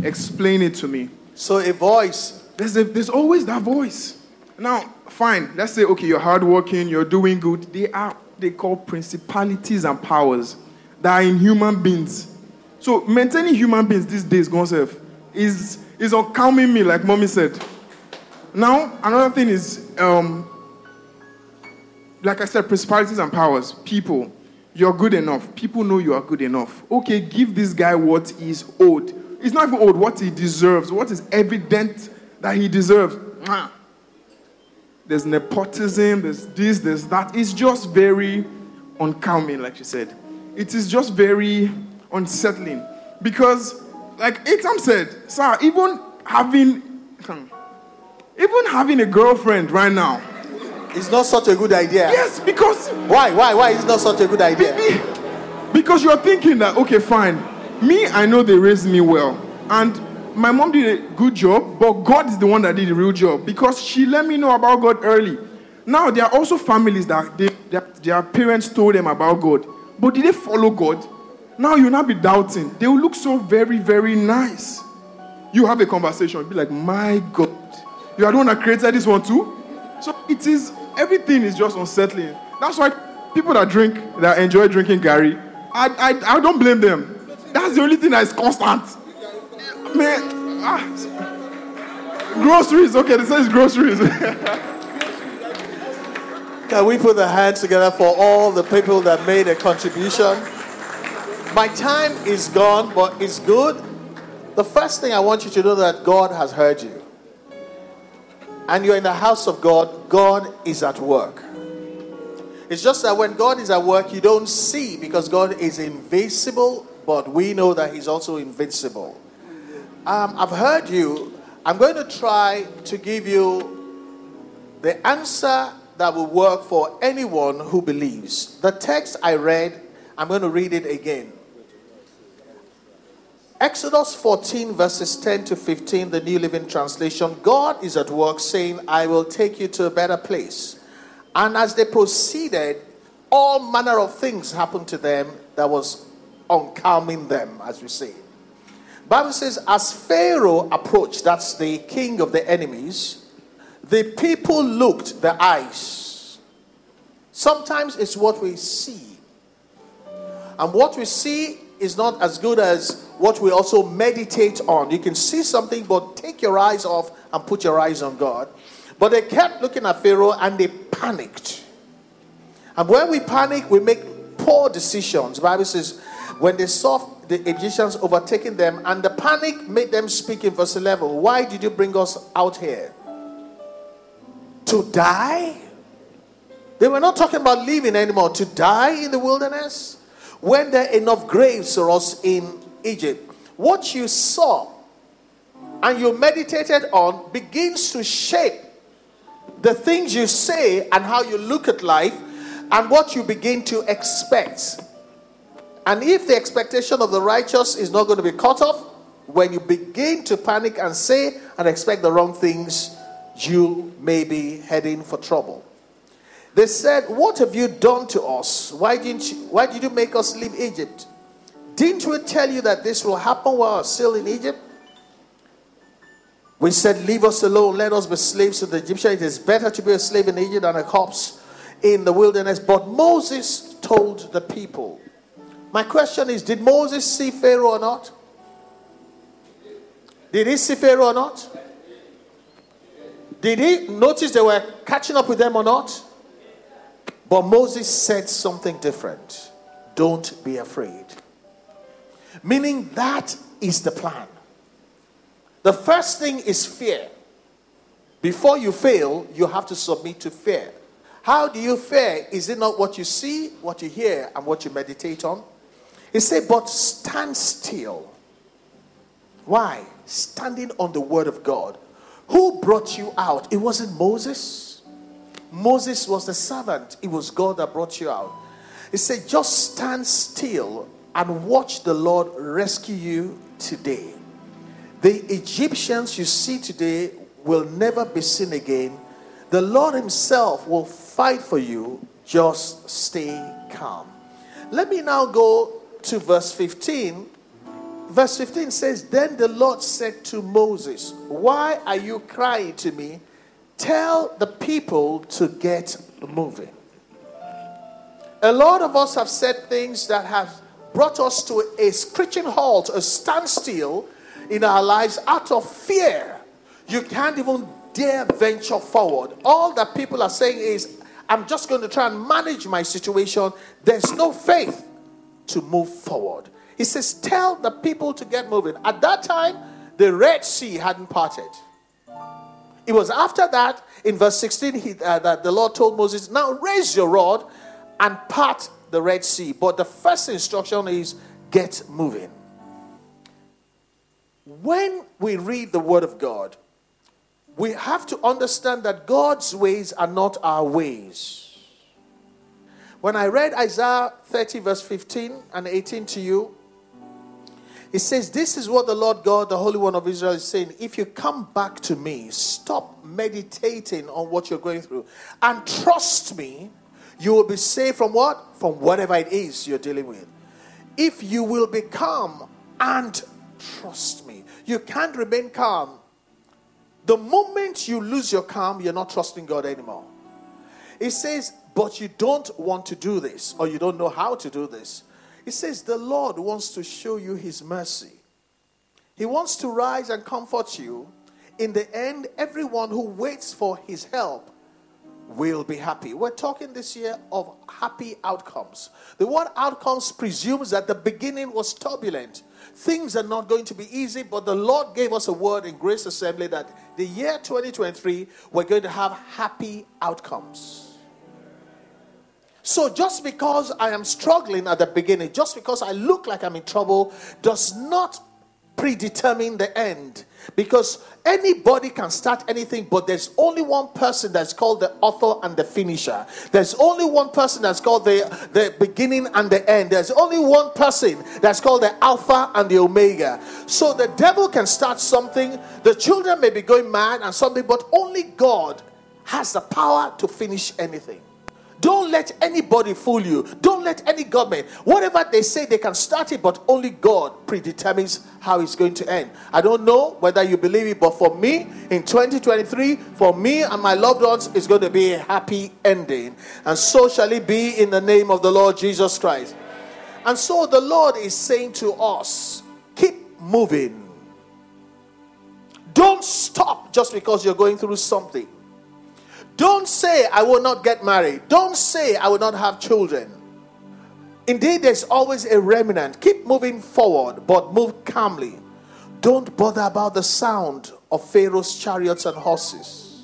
Explain it to me. So a voice. There's, a, there's always that voice. Now, fine. Let's say, okay, you're hardworking, you're doing good. They are they call principalities and powers that are in human beings. So maintaining human beings these days, Gonself, is is uncalming me, like mommy said. Now, another thing is, um, like I said, principalities and powers, people. You're good enough. People know you are good enough. Okay, give this guy what is owed. It's not even owed, what he deserves, what is evident that he deserves. There's nepotism, there's this, there's that. It's just very uncalming, like you said. It is just very unsettling. Because, like Atam said, sir, even having hmm, even having a girlfriend right now. It's not such a good idea. Yes, because why? Why? Why is not such a good idea? Because you're thinking that okay, fine. Me, I know they raised me well, and my mom did a good job, but God is the one that did the real job because she let me know about God early. Now there are also families that they, that their parents told them about God, but did they follow God? Now you'll not be doubting. They will look so very, very nice. You have a conversation, be like, my God, you are the one that created this one too. So it is everything is just unsettling. That's why people that drink, that enjoy drinking garri, I, I, I don't blame them. That's the only thing that is constant. Man, ah, groceries. Okay, this is groceries. Can we put the hands together for all the people that made a contribution? My time is gone, but it's good. The first thing I want you to know that God has heard you. And you're in the house of God, God is at work. It's just that when God is at work, you don't see because God is invisible, but we know that He's also invincible. Um, I've heard you. I'm going to try to give you the answer that will work for anyone who believes. The text I read, I'm going to read it again. Exodus 14, verses 10 to 15, the New Living Translation God is at work saying, I will take you to a better place. And as they proceeded, all manner of things happened to them that was uncalming them, as we say. Bible says, as Pharaoh approached, that's the king of the enemies, the people looked the eyes. Sometimes it's what we see. And what we see is not as good as what we also meditate on. You can see something, but take your eyes off and put your eyes on God. But they kept looking at Pharaoh and they panicked. And when we panic, we make poor decisions. The Bible says, when they saw the Egyptians overtaking them, and the panic made them speak in verse 11. Why did you bring us out here? To die? They were not talking about living anymore. To die in the wilderness? When there are enough graves for us in Egypt. What you saw and you meditated on begins to shape the things you say and how you look at life and what you begin to expect. And if the expectation of the righteous is not going to be cut off, when you begin to panic and say and expect the wrong things, you may be heading for trouble. They said, What have you done to us? Why, didn't you, why did you make us leave Egypt? Didn't we tell you that this will happen while we're still in Egypt? We said, Leave us alone, let us be slaves to the Egyptians. It is better to be a slave in Egypt than a corpse in the wilderness. But Moses told the people. My question is Did Moses see Pharaoh or not? Did he see Pharaoh or not? Did he notice they were catching up with them or not? But Moses said something different. Don't be afraid. Meaning that is the plan. The first thing is fear. Before you fail, you have to submit to fear. How do you fear? Is it not what you see, what you hear, and what you meditate on? He said, but stand still. Why? Standing on the word of God. Who brought you out? It wasn't Moses. Moses was the servant, it was God that brought you out. He said, just stand still and watch the Lord rescue you today. The Egyptians you see today will never be seen again. The Lord Himself will fight for you. Just stay calm. Let me now go to verse 15. Verse 15 says, Then the Lord said to Moses, Why are you crying to me? Tell the people to get moving. A lot of us have said things that have brought us to a screeching halt, a standstill in our lives out of fear. You can't even dare venture forward. All that people are saying is, I'm just going to try and manage my situation. There's no faith to move forward. He says, Tell the people to get moving. At that time, the Red Sea hadn't parted. It was after that, in verse 16, he, uh, that the Lord told Moses, Now raise your rod and part the Red Sea. But the first instruction is get moving. When we read the Word of God, we have to understand that God's ways are not our ways. When I read Isaiah 30, verse 15 and 18 to you, it says, This is what the Lord God, the Holy One of Israel, is saying. If you come back to me, stop meditating on what you're going through, and trust me, you will be saved from what? From whatever it is you're dealing with. If you will be calm and trust me, you can't remain calm. The moment you lose your calm, you're not trusting God anymore. It says, but you don't want to do this, or you don't know how to do this. It says, the Lord wants to show you his mercy. He wants to rise and comfort you. In the end, everyone who waits for his help will be happy. We're talking this year of happy outcomes. The word outcomes presumes that the beginning was turbulent. Things are not going to be easy, but the Lord gave us a word in Grace Assembly that the year 2023, we're going to have happy outcomes. So just because I am struggling at the beginning, just because I look like I'm in trouble, does not predetermine the end. Because anybody can start anything, but there's only one person that's called the author and the finisher. There's only one person that's called the, the beginning and the end. There's only one person that's called the Alpha and the Omega. So the devil can start something, the children may be going mad and something, but only God has the power to finish anything. Don't let anybody fool you. Don't let any government, whatever they say, they can start it, but only God predetermines how it's going to end. I don't know whether you believe it, but for me, in 2023, for me and my loved ones, it's going to be a happy ending. And so shall it be in the name of the Lord Jesus Christ. And so the Lord is saying to us, keep moving. Don't stop just because you're going through something. Don't say, I will not get married. Don't say, I will not have children. Indeed, there's always a remnant. Keep moving forward, but move calmly. Don't bother about the sound of Pharaoh's chariots and horses.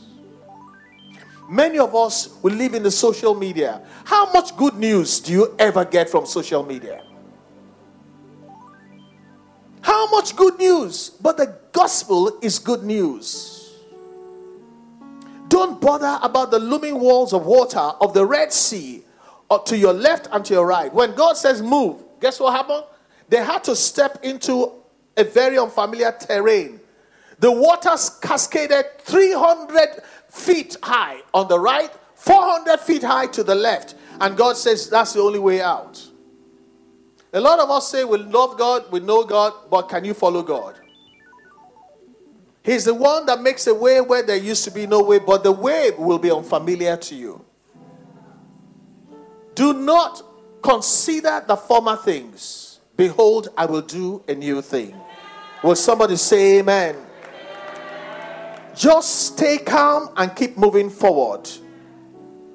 Many of us will live in the social media. How much good news do you ever get from social media? How much good news? But the gospel is good news. Don't bother about the looming walls of water of the Red Sea or to your left and to your right. When God says move, guess what happened? They had to step into a very unfamiliar terrain. The waters cascaded 300 feet high on the right, 400 feet high to the left. And God says that's the only way out. A lot of us say we love God, we know God, but can you follow God? He's the one that makes a way where there used to be no way, but the way will be unfamiliar to you. Do not consider the former things. Behold, I will do a new thing. Will somebody say amen? Just stay calm and keep moving forward.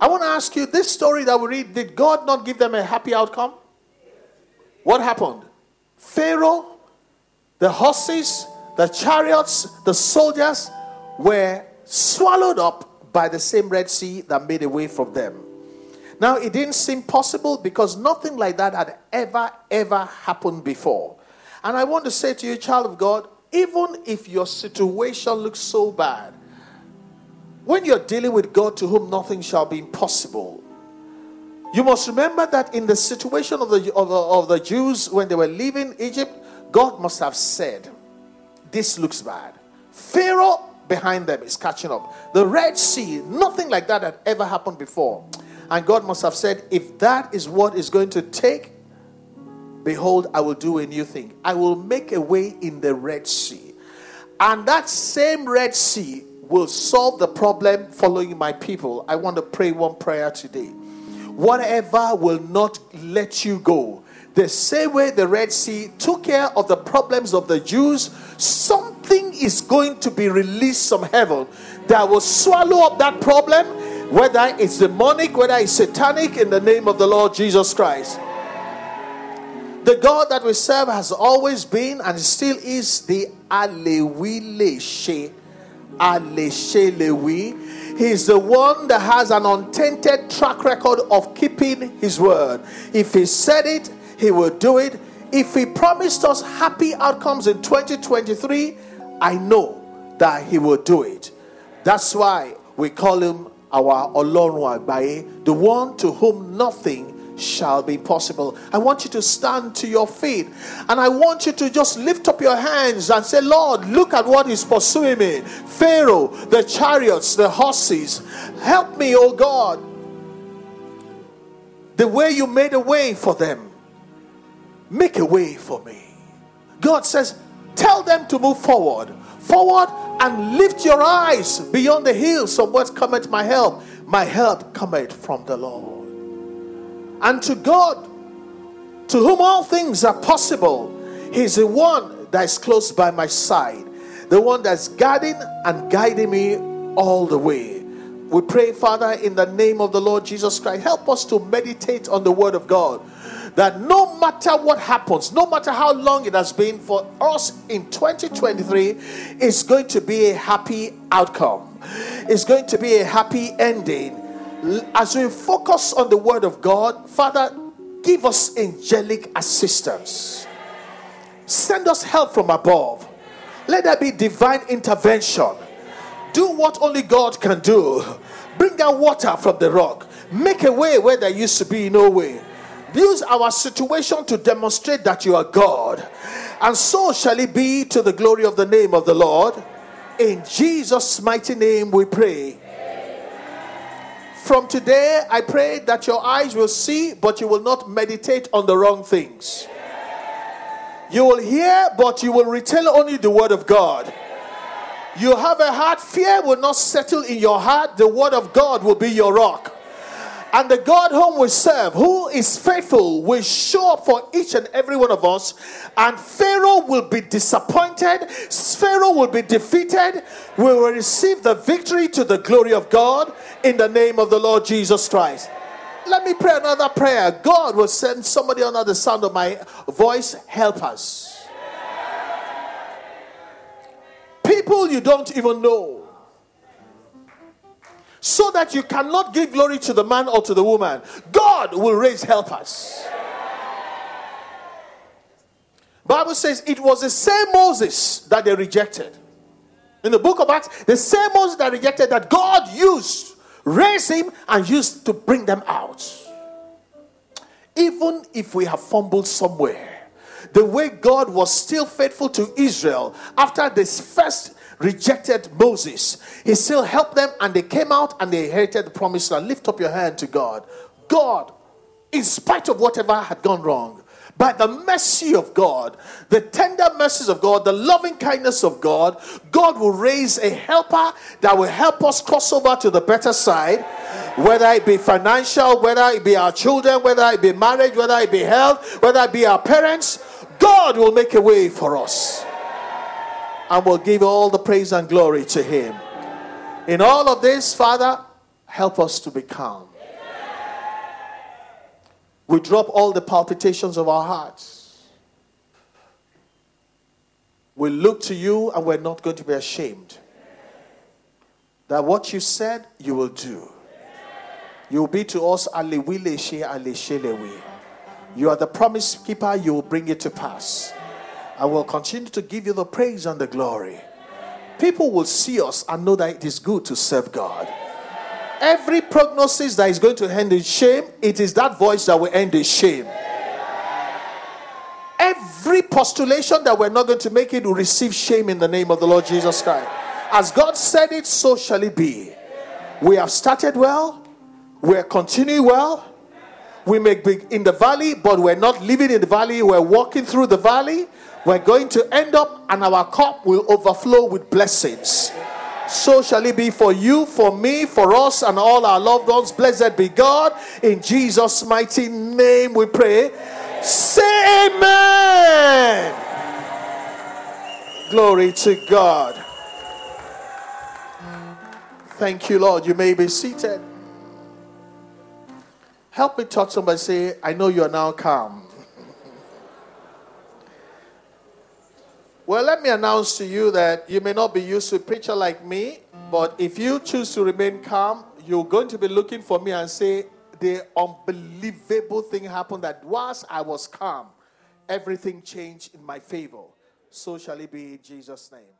I want to ask you this story that we read did God not give them a happy outcome? What happened? Pharaoh, the horses, the chariots, the soldiers were swallowed up by the same Red Sea that made a way from them. Now, it didn't seem possible because nothing like that had ever, ever happened before. And I want to say to you, child of God, even if your situation looks so bad, when you're dealing with God to whom nothing shall be impossible, you must remember that in the situation of the, of the, of the Jews when they were leaving Egypt, God must have said, This looks bad. Pharaoh behind them is catching up. The Red Sea, nothing like that had ever happened before. And God must have said, If that is what is going to take, behold, I will do a new thing. I will make a way in the Red Sea. And that same Red Sea will solve the problem following my people. I want to pray one prayer today. Whatever will not let you go, the same way the Red Sea took care of the problems of the Jews, something is going to be released from heaven that will swallow up that problem, whether it's demonic, whether it's satanic, in the name of the Lord Jesus Christ. The God that we serve has always been and still is the Alewileshe. Aleshe Lewi. He's the one that has an untainted track record of keeping his word. If he said it, he will do it. If he promised us happy outcomes in 2023, I know that he will do it. That's why we call him our Olorun Agbaye, the one to whom nothing shall be possible. I want you to stand to your feet and I want you to just lift up your hands and say, Lord, look at what is pursuing me. Pharaoh, the chariots, the horses. Help me, oh God. The way you made a way for them, make a way for me. God says, tell them to move forward, forward, and lift your eyes beyond the hills from whence cometh my help. My help cometh from the Lord. And to God, to whom all things are possible, He's the one that is close by my side, the one that's guiding and guiding me all the way. We pray, Father, in the name of the Lord Jesus Christ, help us to meditate on the Word of God. That no matter what happens, no matter how long it has been for us in 2023, it's going to be a happy outcome. It's going to be a happy ending as we focus on the word of God, Father, give us angelic assistance. Send us help from above. Let there be divine intervention. Do what only God can do. Bring out water from the rock. Make a way where there used to be no way. Use our situation to demonstrate that you are God. And so shall it be to the glory of the name of the Lord. In Jesus' mighty name we pray. From today, I pray that your eyes will see, but you will not meditate on the wrong things. You will hear, but you will retell only the word of God. You have a heart, fear will not settle in your heart. The word of God will be your rock. And the God whom we serve, who is faithful, will show up for each and every one of us. And Pharaoh will be disappointed. Pharaoh will be defeated. We will receive the victory to the glory of God in the name of the Lord Jesus Christ. Let me pray another prayer. God will send somebody under the sound of my voice, help us. People you don't even know so that you cannot give glory to the man or to the woman. God will raise helpers. Bible says it was the same Moses that they rejected. In the book of Acts, the same Moses that rejected that God used, raised him and used to bring them out. Even if we have fumbled somewhere, the way God was still faithful to Israel after this first rejected Moses, he still helped them and they came out and they inherited the promised land. Lift up your hand to God. God, in spite of whatever had gone wrong, by the mercy of God, the tender mercies of God, the loving kindness of God, God will raise a helper that will help us cross over to the better side, whether it be financial, whether it be our children, whether it be marriage, whether it be health, whether it be our parents. God will make a way for us and will give all the praise and glory to Him. In all of this, Father, help us to be calm. We drop all the palpitations of our hearts. We look to you and we're not going to be ashamed. That what you said, you will do. You will be to us. You are the promise keeper, you will bring it to pass. I will continue to give you the praise and the glory. People will see us and know that it is good to serve God. Every prognosis that is going to end in shame, it is that voice that will end in shame. Every postulation that we're not going to make it will receive shame in the name of the Lord Jesus Christ. As God said it, so shall it be. We have started well, we're continuing well. We may be in the valley, but we're not living in the valley, we're walking through the valley. We're going to end up, and our cup will overflow with blessings. So shall it be for you, for me, for us, and all our loved ones. Blessed be God. In Jesus' mighty name we pray. Say amen. Glory to God. Thank you, Lord. You may be seated. Help me touch somebody. Say, I know you are now calm. Well, let me announce to you that you may not be used to a preacher like me, but if you choose to remain calm, you're going to be looking for me and say, The unbelievable thing happened that whilst I was calm, everything changed in my favor. So shall it be in Jesus' name.